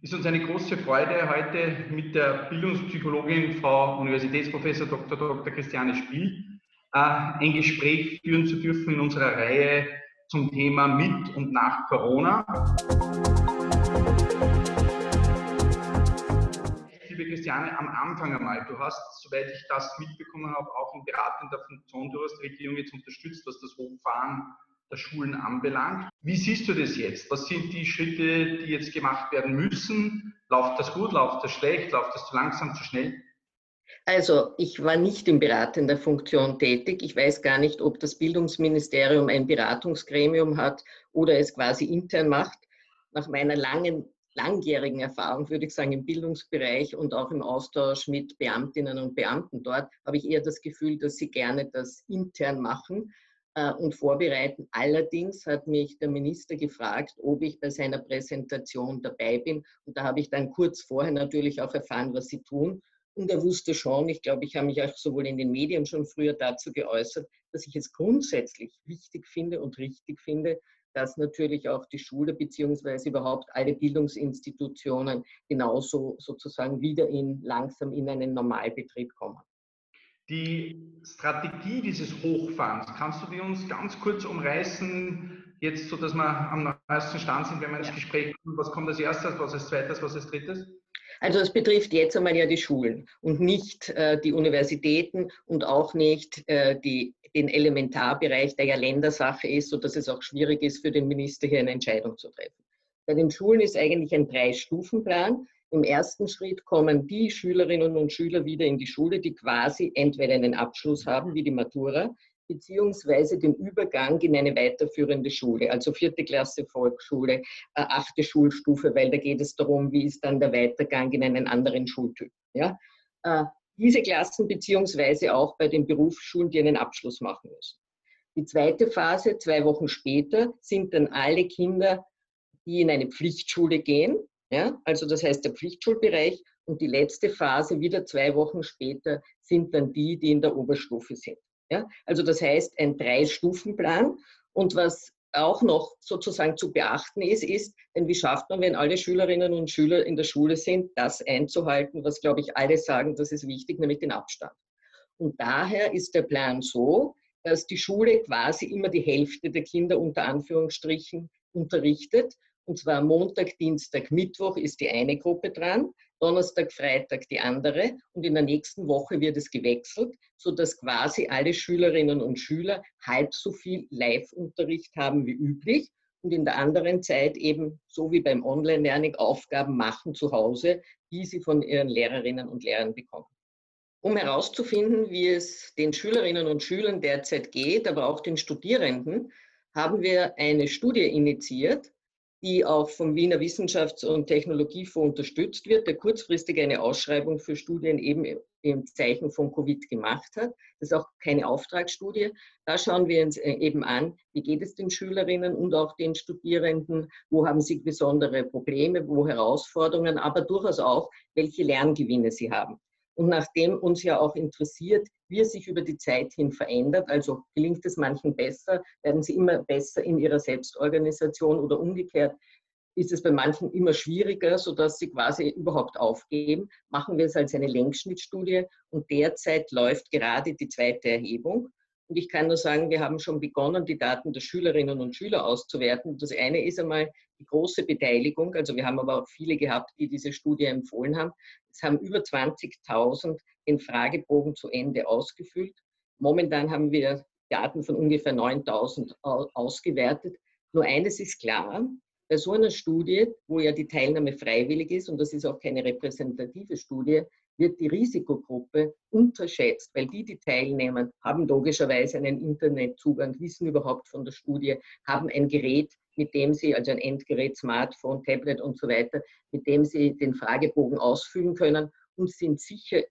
ist uns eine große Freude, heute mit der Bildungspsychologin, Frau Universitätsprofessor Dr. Dr. Christiane Spiel, äh, ein Gespräch führen zu dürfen in unserer Reihe zum Thema mit und nach Corona. Liebe Christiane, am Anfang einmal, du hast, soweit ich das mitbekommen habe, auch in beratender Funktion, du hast die Regierung jetzt unterstützt, was das Hochfahren der Schulen anbelangt. Wie siehst du das jetzt? Was sind die Schritte, die jetzt gemacht werden müssen? Läuft das gut? Läuft das schlecht? Läuft das zu langsam, zu schnell? Also, ich war nicht in beratender Funktion tätig. Ich weiß gar nicht, ob das Bildungsministerium ein Beratungsgremium hat oder es quasi intern macht. Nach meiner langen, langjährigen Erfahrung, würde ich sagen, im Bildungsbereich und auch im Austausch mit Beamtinnen und Beamten dort, habe ich eher das Gefühl, dass sie gerne das intern machen und vorbereiten. Allerdings hat mich der Minister gefragt, ob ich bei seiner Präsentation dabei bin. Und da habe ich dann kurz vorher natürlich auch erfahren, was sie tun. Und er wusste schon, ich glaube, ich habe mich auch sowohl in den Medien schon früher dazu geäußert, dass ich es grundsätzlich wichtig finde und richtig finde, dass natürlich auch die Schule beziehungsweise überhaupt alle Bildungsinstitutionen genauso sozusagen wieder in, langsam in einen Normalbetrieb kommen. Die Strategie dieses Hochfahrens, kannst du die uns ganz kurz umreißen, jetzt so, dass wir am neuesten Stand sind, wenn wir ins Gespräch kommen? Was kommt als erstes, was als zweites, was als drittes? Also es betrifft jetzt einmal ja die Schulen und nicht äh, die Universitäten und auch nicht äh, die, den Elementarbereich, der ja Ländersache ist, sodass es auch schwierig ist für den Minister hier eine Entscheidung zu treffen. Bei den Schulen ist eigentlich ein Drei-Stufen-Plan. Im ersten Schritt kommen die Schülerinnen und Schüler wieder in die Schule, die quasi entweder einen Abschluss haben, wie die Matura, beziehungsweise den Übergang in eine weiterführende Schule, also vierte Klasse Volksschule, äh, achte Schulstufe, weil da geht es darum, wie ist dann der Weitergang in einen anderen Schultyp. Ja? Äh, diese Klassen beziehungsweise auch bei den Berufsschulen, die einen Abschluss machen müssen. Die zweite Phase, zwei Wochen später, sind dann alle Kinder, die in eine Pflichtschule gehen, ja, also das heißt der Pflichtschulbereich und die letzte Phase, wieder zwei Wochen später, sind dann die, die in der Oberstufe sind. Ja, also das heißt ein Drei-Stufen-Plan. Und was auch noch sozusagen zu beachten ist, ist, denn wie schafft man, wenn alle Schülerinnen und Schüler in der Schule sind, das einzuhalten, was, glaube ich, alle sagen, das ist wichtig, nämlich den Abstand. Und daher ist der Plan so, dass die Schule quasi immer die Hälfte der Kinder unter Anführungsstrichen unterrichtet und zwar Montag, Dienstag, Mittwoch ist die eine Gruppe dran, Donnerstag, Freitag die andere. Und in der nächsten Woche wird es gewechselt, sodass quasi alle Schülerinnen und Schüler halb so viel Live-Unterricht haben wie üblich und in der anderen Zeit eben, so wie beim Online-Learning, Aufgaben machen zu Hause, die sie von ihren Lehrerinnen und Lehrern bekommen. Um herauszufinden, wie es den Schülerinnen und Schülern derzeit geht, aber auch den Studierenden, haben wir eine Studie initiiert, die auch vom Wiener Wissenschafts- und Technologiefonds unterstützt wird, der kurzfristig eine Ausschreibung für Studien eben im Zeichen von Covid gemacht hat. Das ist auch keine Auftragsstudie. Da schauen wir uns äh, eben an, wie geht es den Schülerinnen und auch den Studierenden, wo haben sie besondere Probleme, wo Herausforderungen, aber durchaus auch, welche Lerngewinne sie haben. Und nachdem uns ja auch interessiert, wie es sich über die Zeit hin verändert, also gelingt es manchen besser, werden sie immer besser in ihrer Selbstorganisation oder umgekehrt, ist es bei manchen immer schwieriger, sodass sie quasi überhaupt aufgeben, machen wir es als eine Längsschnittstudie und derzeit läuft gerade die zweite Erhebung. Und ich kann nur sagen, wir haben schon begonnen, die Daten der Schülerinnen und Schüler auszuwerten. Das eine ist einmal die große Beteiligung. Also wir haben aber auch viele gehabt, die diese Studie empfohlen haben. Es haben über 20.000 den Fragebogen zu Ende ausgefüllt. Momentan haben wir Daten von ungefähr 9.000 ausgewertet. Nur eines ist klar, bei so einer Studie, wo ja die Teilnahme freiwillig ist, und das ist auch keine repräsentative Studie, wird die Risikogruppe unterschätzt, weil die, die teilnehmen, haben logischerweise einen Internetzugang, wissen überhaupt von der Studie, haben ein Gerät, mit dem sie, also ein Endgerät, Smartphone, Tablet und so weiter, mit dem sie den Fragebogen ausfüllen können und sind sicher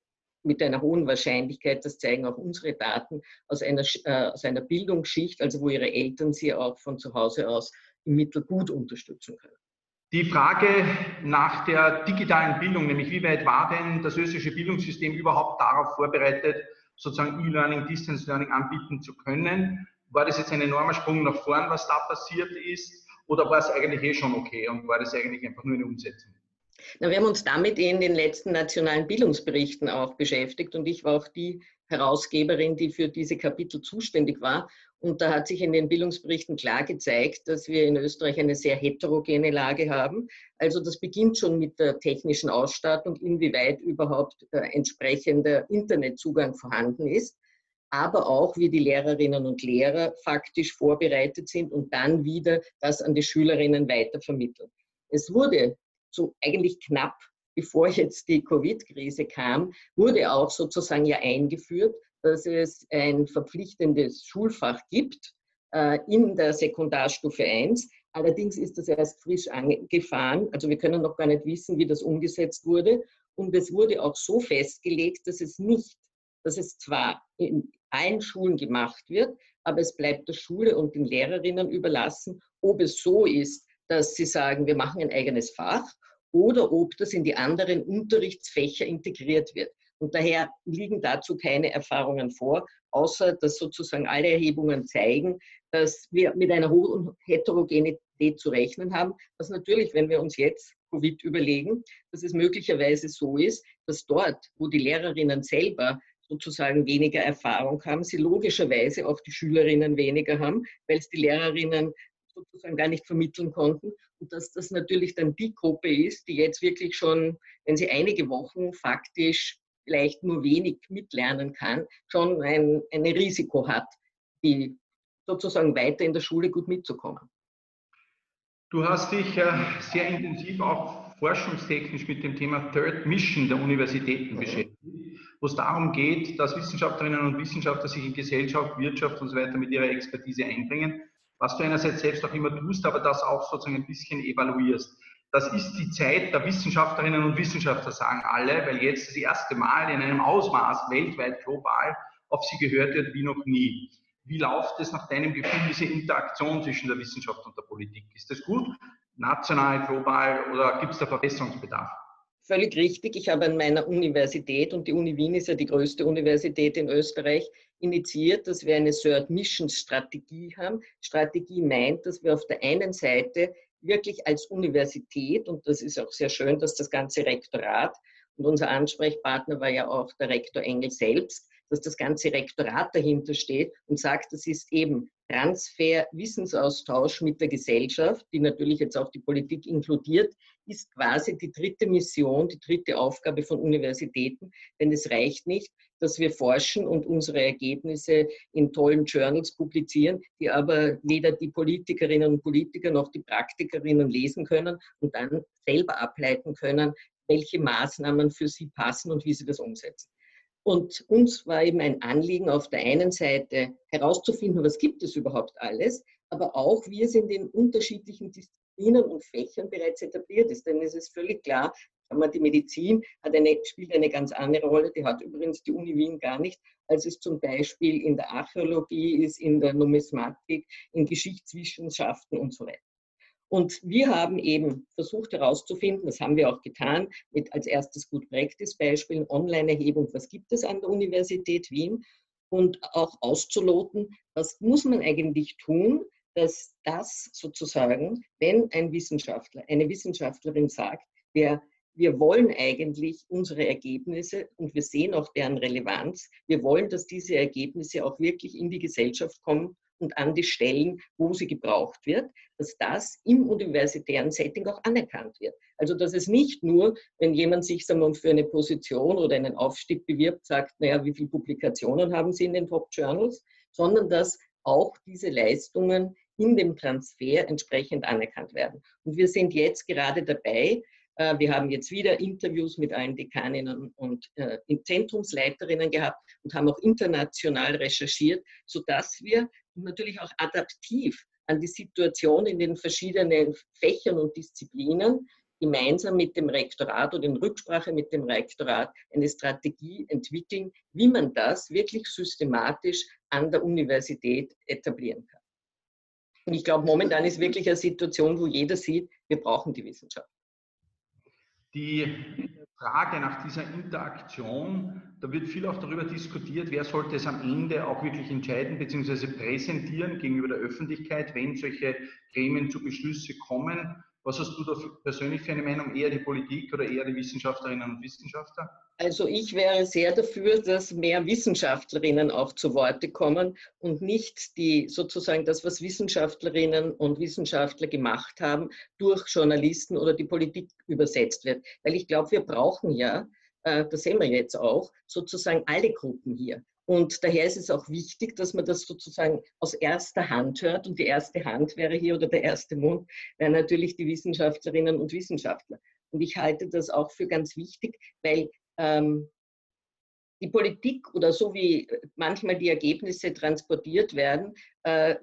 mit einer hohen Wahrscheinlichkeit, das zeigen auch unsere Daten, aus einer, äh, aus einer Bildungsschicht, also wo ihre Eltern sie auch von zu Hause aus im Mittel gut unterstützen können. Die Frage nach der digitalen Bildung, nämlich wie weit war denn das österreichische Bildungssystem überhaupt darauf vorbereitet, sozusagen E-Learning, Distance Learning anbieten zu können? War das jetzt ein enormer Sprung nach vorn, was da passiert ist? Oder war es eigentlich eh schon okay und war das eigentlich einfach nur eine Umsetzung? Na, wir haben uns damit in den letzten nationalen Bildungsberichten auch beschäftigt und ich war auch die Herausgeberin, die für diese Kapitel zuständig war. Und da hat sich in den Bildungsberichten klar gezeigt, dass wir in Österreich eine sehr heterogene Lage haben. Also das beginnt schon mit der technischen Ausstattung, inwieweit überhaupt äh, entsprechender Internetzugang vorhanden ist, aber auch wie die Lehrerinnen und Lehrer faktisch vorbereitet sind und dann wieder das an die Schülerinnen weitervermitteln. Es wurde so eigentlich knapp bevor jetzt die Covid-Krise kam, wurde auch sozusagen ja eingeführt, dass es ein verpflichtendes Schulfach gibt äh, in der Sekundarstufe 1. Allerdings ist das erst frisch angefahren. Also wir können noch gar nicht wissen, wie das umgesetzt wurde. Und es wurde auch so festgelegt, dass es nicht, dass es zwar in allen Schulen gemacht wird, aber es bleibt der Schule und den Lehrerinnen überlassen, ob es so ist, dass sie sagen, wir machen ein eigenes Fach oder ob das in die anderen Unterrichtsfächer integriert wird. Und daher liegen dazu keine Erfahrungen vor, außer dass sozusagen alle Erhebungen zeigen, dass wir mit einer hohen Heterogenität zu rechnen haben, was natürlich, wenn wir uns jetzt Covid überlegen, dass es möglicherweise so ist, dass dort, wo die Lehrerinnen selber sozusagen weniger Erfahrung haben, sie logischerweise auch die Schülerinnen weniger haben, weil es die Lehrerinnen sozusagen gar nicht vermitteln konnten. Und dass das natürlich dann die Gruppe ist, die jetzt wirklich schon, wenn sie einige Wochen faktisch vielleicht nur wenig mitlernen kann, schon ein, ein Risiko hat, die sozusagen weiter in der Schule gut mitzukommen. Du hast dich äh, sehr intensiv auch forschungstechnisch mit dem Thema Third Mission der Universitäten beschäftigt, wo es darum geht, dass Wissenschaftlerinnen und Wissenschaftler sich in Gesellschaft, Wirtschaft und so weiter mit ihrer Expertise einbringen was du einerseits selbst auch immer tust, aber das auch sozusagen ein bisschen evaluierst. Das ist die Zeit der Wissenschaftlerinnen und Wissenschaftler, sagen alle, weil jetzt das erste Mal in einem Ausmaß weltweit global auf sie gehört wird wie noch nie. Wie läuft es nach deinem Gefühl, diese Interaktion zwischen der Wissenschaft und der Politik? Ist das gut, national, global oder gibt es da Verbesserungsbedarf? Völlig richtig. Ich habe an meiner Universität, und die Uni Wien ist ja die größte Universität in Österreich, initiiert, dass wir eine Third Mission Strategie haben. Strategie meint, dass wir auf der einen Seite wirklich als Universität, und das ist auch sehr schön, dass das ganze Rektorat, und unser Ansprechpartner war ja auch der Rektor Engel selbst, dass das ganze Rektorat dahinter steht und sagt, das ist eben Transfer, Wissensaustausch mit der Gesellschaft, die natürlich jetzt auch die Politik inkludiert, ist quasi die dritte Mission, die dritte Aufgabe von Universitäten. Denn es reicht nicht, dass wir forschen und unsere Ergebnisse in tollen Journals publizieren, die aber weder die Politikerinnen und Politiker noch die Praktikerinnen lesen können und dann selber ableiten können, welche Maßnahmen für sie passen und wie sie das umsetzen. Und uns war eben ein Anliegen, auf der einen Seite herauszufinden, was gibt es überhaupt alles, aber auch, wie es in den unterschiedlichen Disziplinen und Fächern bereits etabliert ist. Denn es ist völlig klar, die Medizin eine, spielt eine ganz andere Rolle, die hat übrigens die Uni Wien gar nicht, als es zum Beispiel in der Archäologie ist, in der Numismatik, in Geschichtswissenschaften und so weiter. Und wir haben eben versucht herauszufinden, das haben wir auch getan, mit als erstes Good Practice Beispiel, Online-Erhebung, was gibt es an der Universität Wien und auch auszuloten, was muss man eigentlich tun, dass das sozusagen, wenn ein Wissenschaftler, eine Wissenschaftlerin sagt, wir wir wollen eigentlich unsere Ergebnisse und wir sehen auch deren Relevanz. Wir wollen, dass diese Ergebnisse auch wirklich in die Gesellschaft kommen und an die Stellen, wo sie gebraucht wird, dass das im universitären Setting auch anerkannt wird. Also dass es nicht nur, wenn jemand sich sagen wir, für eine Position oder einen Aufstieg bewirbt, sagt, naja, wie viele Publikationen haben Sie in den Top Journals, sondern dass auch diese Leistungen in dem Transfer entsprechend anerkannt werden. Und wir sind jetzt gerade dabei, äh, wir haben jetzt wieder Interviews mit allen Dekaninnen und äh, Zentrumsleiterinnen gehabt und haben auch international recherchiert, sodass wir natürlich auch adaptiv an die Situation in den verschiedenen Fächern und Disziplinen gemeinsam mit dem Rektorat oder in Rücksprache mit dem Rektorat eine Strategie entwickeln, wie man das wirklich systematisch an der Universität etablieren kann. Und ich glaube, momentan ist wirklich eine Situation, wo jeder sieht, wir brauchen die Wissenschaft. Die Frage nach dieser Interaktion, da wird viel auch darüber diskutiert, wer sollte es am Ende auch wirklich entscheiden bzw. präsentieren gegenüber der Öffentlichkeit, wenn solche Gremien zu Beschlüsse kommen. Was hast du da persönlich für eine Meinung? Eher die Politik oder eher die Wissenschaftlerinnen und Wissenschaftler? Also ich wäre sehr dafür, dass mehr Wissenschaftlerinnen auch zu Worte kommen und nicht die sozusagen das, was Wissenschaftlerinnen und Wissenschaftler gemacht haben, durch Journalisten oder die Politik übersetzt wird. Weil ich glaube, wir brauchen ja, äh, das sehen wir jetzt auch, sozusagen alle Gruppen hier. Und daher ist es auch wichtig, dass man das sozusagen aus erster Hand hört. Und die erste Hand wäre hier oder der erste Mund wären natürlich die Wissenschaftlerinnen und Wissenschaftler. Und ich halte das auch für ganz wichtig, weil ähm, die Politik oder so wie manchmal die Ergebnisse transportiert werden, äh,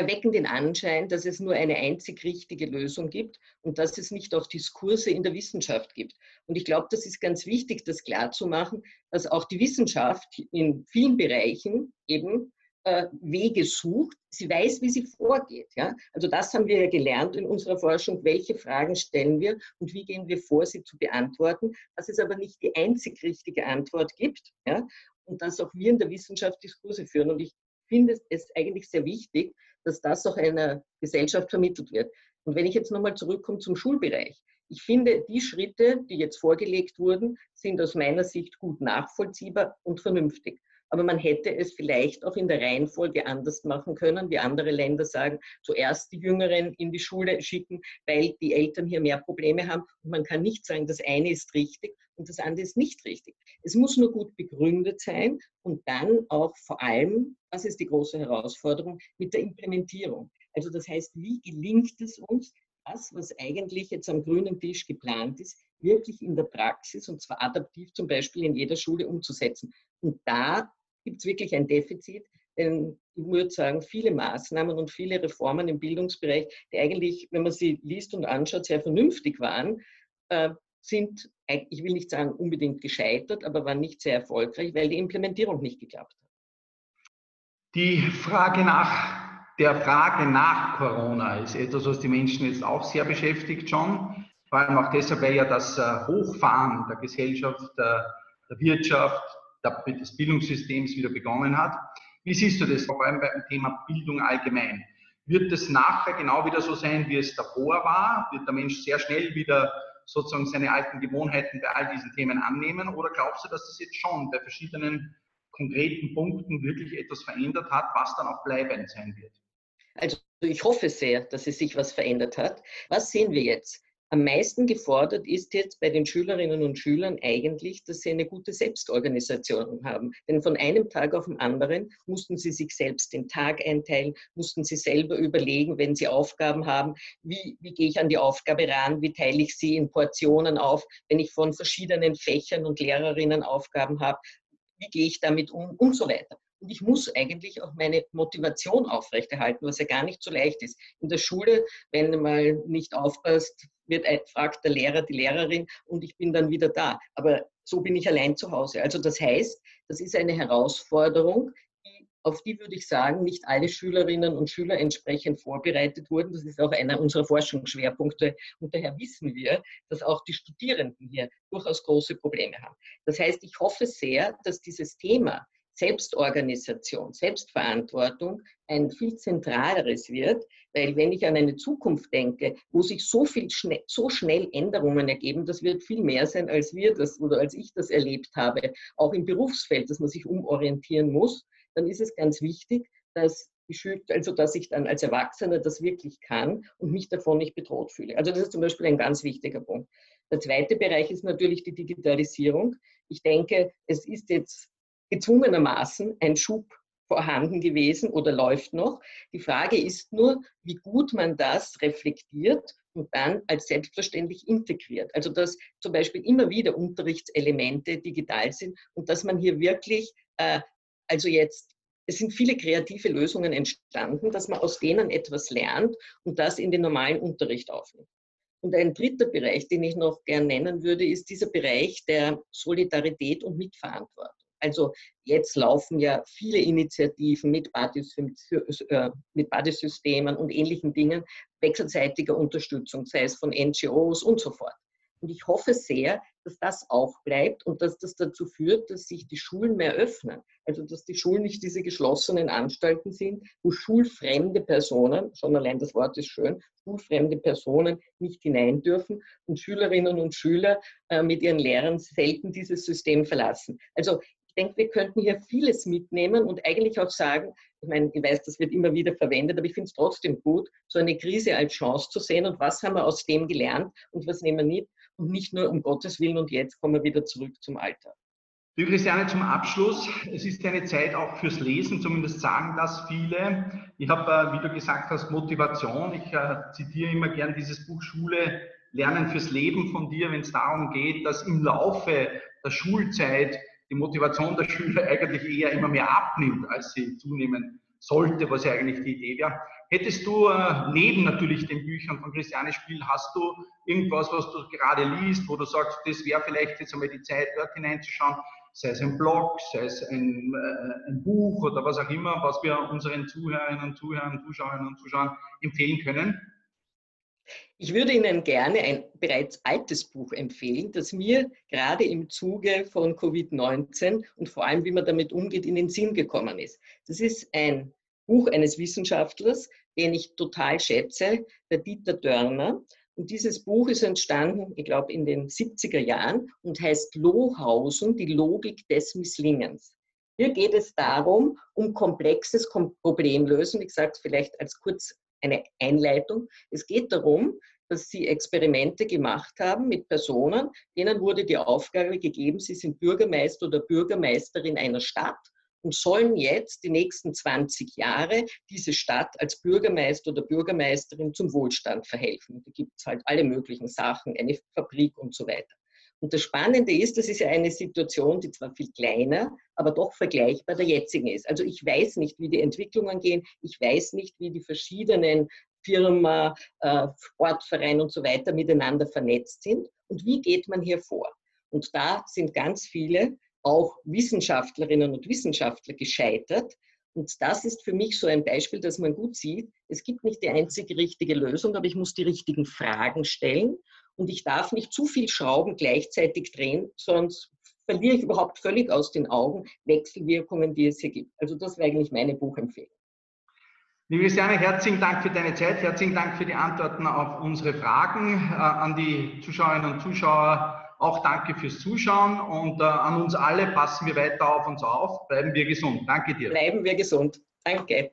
erwecken den Anschein, dass es nur eine einzig richtige Lösung gibt und dass es nicht auch Diskurse in der Wissenschaft gibt. Und ich glaube, das ist ganz wichtig, das klarzumachen, dass auch die Wissenschaft in vielen Bereichen eben äh, Wege sucht. Sie weiß, wie sie vorgeht. Ja? Also das haben wir ja gelernt in unserer Forschung. Welche Fragen stellen wir und wie gehen wir vor, sie zu beantworten? Dass es aber nicht die einzig richtige Antwort gibt. Ja? Und dass auch wir in der Wissenschaft Diskurse führen. Und ich finde es eigentlich sehr wichtig, dass das auch einer Gesellschaft vermittelt wird. Und wenn ich jetzt nochmal zurückkomme zum Schulbereich. Ich finde, die Schritte, die jetzt vorgelegt wurden, sind aus meiner Sicht gut nachvollziehbar und vernünftig. Aber man hätte es vielleicht auch in der Reihenfolge anders machen können, wie andere Länder sagen, zuerst die Jüngeren in die Schule schicken, weil die Eltern hier mehr Probleme haben. Und man kann nicht sagen, das eine ist richtig und das andere ist nicht richtig. Es muss nur gut begründet sein und dann auch vor allem, das ist die große Herausforderung, mit der Implementierung. Also das heißt, wie gelingt es uns, das, was eigentlich jetzt am grünen Tisch geplant ist, wirklich in der Praxis und zwar adaptiv zum Beispiel in jeder Schule umzusetzen. Und da gibt es wirklich ein Defizit. Denn ich würde sagen, viele Maßnahmen und viele Reformen im Bildungsbereich, die eigentlich, wenn man sie liest und anschaut, sehr vernünftig waren, äh, sind, ich will nicht sagen unbedingt gescheitert, aber waren nicht sehr erfolgreich, weil die Implementierung nicht geklappt hat. Die Frage nach der Frage nach Corona ist etwas, was die Menschen jetzt auch sehr beschäftigt schon. Vor allem auch deshalb, weil ja das äh, Hochfahren der Gesellschaft, der, der Wirtschaft, des Bildungssystems wieder begonnen hat. Wie siehst du das, vor allem beim Thema Bildung allgemein? Wird es nachher genau wieder so sein, wie es davor war? Wird der Mensch sehr schnell wieder sozusagen seine alten Gewohnheiten bei all diesen Themen annehmen? Oder glaubst du, dass das jetzt schon bei verschiedenen konkreten Punkten wirklich etwas verändert hat, was dann auch bleibend sein wird? Also ich hoffe sehr, dass es sich was verändert hat. Was sehen wir jetzt? Am meisten gefordert ist jetzt bei den Schülerinnen und Schülern eigentlich, dass sie eine gute Selbstorganisation haben. Denn von einem Tag auf den anderen mussten sie sich selbst den Tag einteilen, mussten sie selber überlegen, wenn sie Aufgaben haben, wie, wie gehe ich an die Aufgabe ran, wie teile ich sie in Portionen auf, wenn ich von verschiedenen Fächern und Lehrerinnen Aufgaben habe, wie gehe ich damit um und so weiter. Und ich muss eigentlich auch meine Motivation aufrechterhalten, was ja gar nicht so leicht ist. In der Schule, wenn mal nicht aufpasst, wird, fragt der Lehrer die Lehrerin und ich bin dann wieder da. Aber so bin ich allein zu Hause. Also das heißt, das ist eine Herausforderung, auf die würde ich sagen, nicht alle Schülerinnen und Schüler entsprechend vorbereitet wurden. Das ist auch einer unserer Forschungsschwerpunkte. Und daher wissen wir, dass auch die Studierenden hier durchaus große Probleme haben. Das heißt, ich hoffe sehr, dass dieses Thema Selbstorganisation, Selbstverantwortung ein viel zentraleres wird, weil wenn ich an eine Zukunft denke, wo sich so viel schnell, so schnell Änderungen ergeben, das wird viel mehr sein, als wir das oder als ich das erlebt habe, auch im Berufsfeld, dass man sich umorientieren muss, dann ist es ganz wichtig, dass also dass ich dann als Erwachsener das wirklich kann und mich davon nicht bedroht fühle. Also das ist zum Beispiel ein ganz wichtiger Punkt. Der zweite Bereich ist natürlich die Digitalisierung. Ich denke, es ist jetzt gezwungenermaßen ein Schub vorhanden gewesen oder läuft noch. Die Frage ist nur, wie gut man das reflektiert und dann als selbstverständlich integriert. Also dass zum Beispiel immer wieder Unterrichtselemente digital sind und dass man hier wirklich, äh, also jetzt, es sind viele kreative Lösungen entstanden, dass man aus denen etwas lernt und das in den normalen Unterricht aufnimmt. Und ein dritter Bereich, den ich noch gern nennen würde, ist dieser Bereich der Solidarität und Mitverantwortung. Also jetzt laufen ja viele Initiativen mit, äh, mit Badesystemen und ähnlichen Dingen wechselseitiger Unterstützung, sei es von NGOs und so fort. Und ich hoffe sehr, dass das auch bleibt und dass das dazu führt, dass sich die Schulen mehr öffnen. Also dass die Schulen nicht diese geschlossenen Anstalten sind, wo schulfremde Personen, schon allein das Wort ist schön, schulfremde Personen nicht hinein dürfen und Schülerinnen und Schüler äh, mit ihren Lehrern selten dieses System verlassen. Also ich denke, wir könnten hier vieles mitnehmen und eigentlich auch sagen, ich meine, ich weiß, das wird immer wieder verwendet, aber ich finde es trotzdem gut, so eine Krise als Chance zu sehen und was haben wir aus dem gelernt und was nehmen wir mit und nicht nur um Gottes Willen und jetzt kommen wir wieder zurück zum Alltag. Liebe Christiane, zum Abschluss, es ist eine Zeit auch fürs Lesen, zumindest sagen das viele. Ich habe, äh, wie du gesagt hast, Motivation. Ich äh, zitiere immer gern dieses Buch Schule, Lernen fürs Leben von dir, wenn es darum geht, dass im Laufe der Schulzeit die Motivation der Schüler eigentlich eher immer mehr abnimmt, als sie zunehmen sollte, was ja eigentlich die Idee wäre. Hättest du äh, neben natürlich den Büchern von Christiane Spiel, hast du irgendwas, was du gerade liest, wo du sagst, das wäre vielleicht jetzt einmal die Zeit, dort hineinzuschauen, sei es ein Blog, sei es ein, äh, ein Buch oder was auch immer, was wir unseren Zuhörerinnen und Zuhörern, Zuschauerinnen und Zuschauern empfehlen können? Ich würde Ihnen gerne ein bereits altes Buch empfehlen, das mir gerade im Zuge von Covid-19 und vor allem, wie man damit umgeht, in den Sinn gekommen ist. Das ist ein Buch eines Wissenschaftlers, den ich total schätze, der Dieter Dörner. Und dieses Buch ist entstanden, ich glaube, in den 70er Jahren und heißt Lohausen, die Logik des Misslingens. Hier geht es darum, um komplexes Problemlösen. Ich sage es vielleicht als kurz eine Einleitung. Es geht darum, dass sie Experimente gemacht haben mit Personen, denen wurde die Aufgabe gegeben, sie sind Bürgermeister oder Bürgermeisterin einer Stadt und sollen jetzt die nächsten 20 Jahre diese Stadt als Bürgermeister oder Bürgermeisterin zum Wohlstand verhelfen. Da gibt es halt alle möglichen Sachen, eine Fabrik und so weiter. Und das Spannende ist, das ist ja eine Situation, die zwar viel kleiner, aber doch vergleichbar der jetzigen ist. Also ich weiß nicht, wie die Entwicklungen gehen. Ich weiß nicht, wie die verschiedenen Firma, äh, Sportverein und so weiter miteinander vernetzt sind. Und wie geht man hier vor? Und da sind ganz viele auch Wissenschaftlerinnen und Wissenschaftler gescheitert. Und das ist für mich so ein Beispiel, dass man gut sieht, es gibt nicht die einzige richtige Lösung, aber ich muss die richtigen Fragen stellen und ich darf nicht zu viel Schrauben gleichzeitig drehen, sonst verliere ich überhaupt völlig aus den Augen Wechselwirkungen, die es hier gibt. Also das wäre eigentlich meine Buchempfehlung. Liebe Christiane, herzlichen Dank für deine Zeit, herzlichen Dank für die Antworten auf unsere Fragen. Äh, an die Zuschauerinnen und Zuschauer auch danke fürs Zuschauen und äh, an uns alle passen wir weiter auf uns auf. Bleiben wir gesund. Danke dir. Bleiben wir gesund. Danke.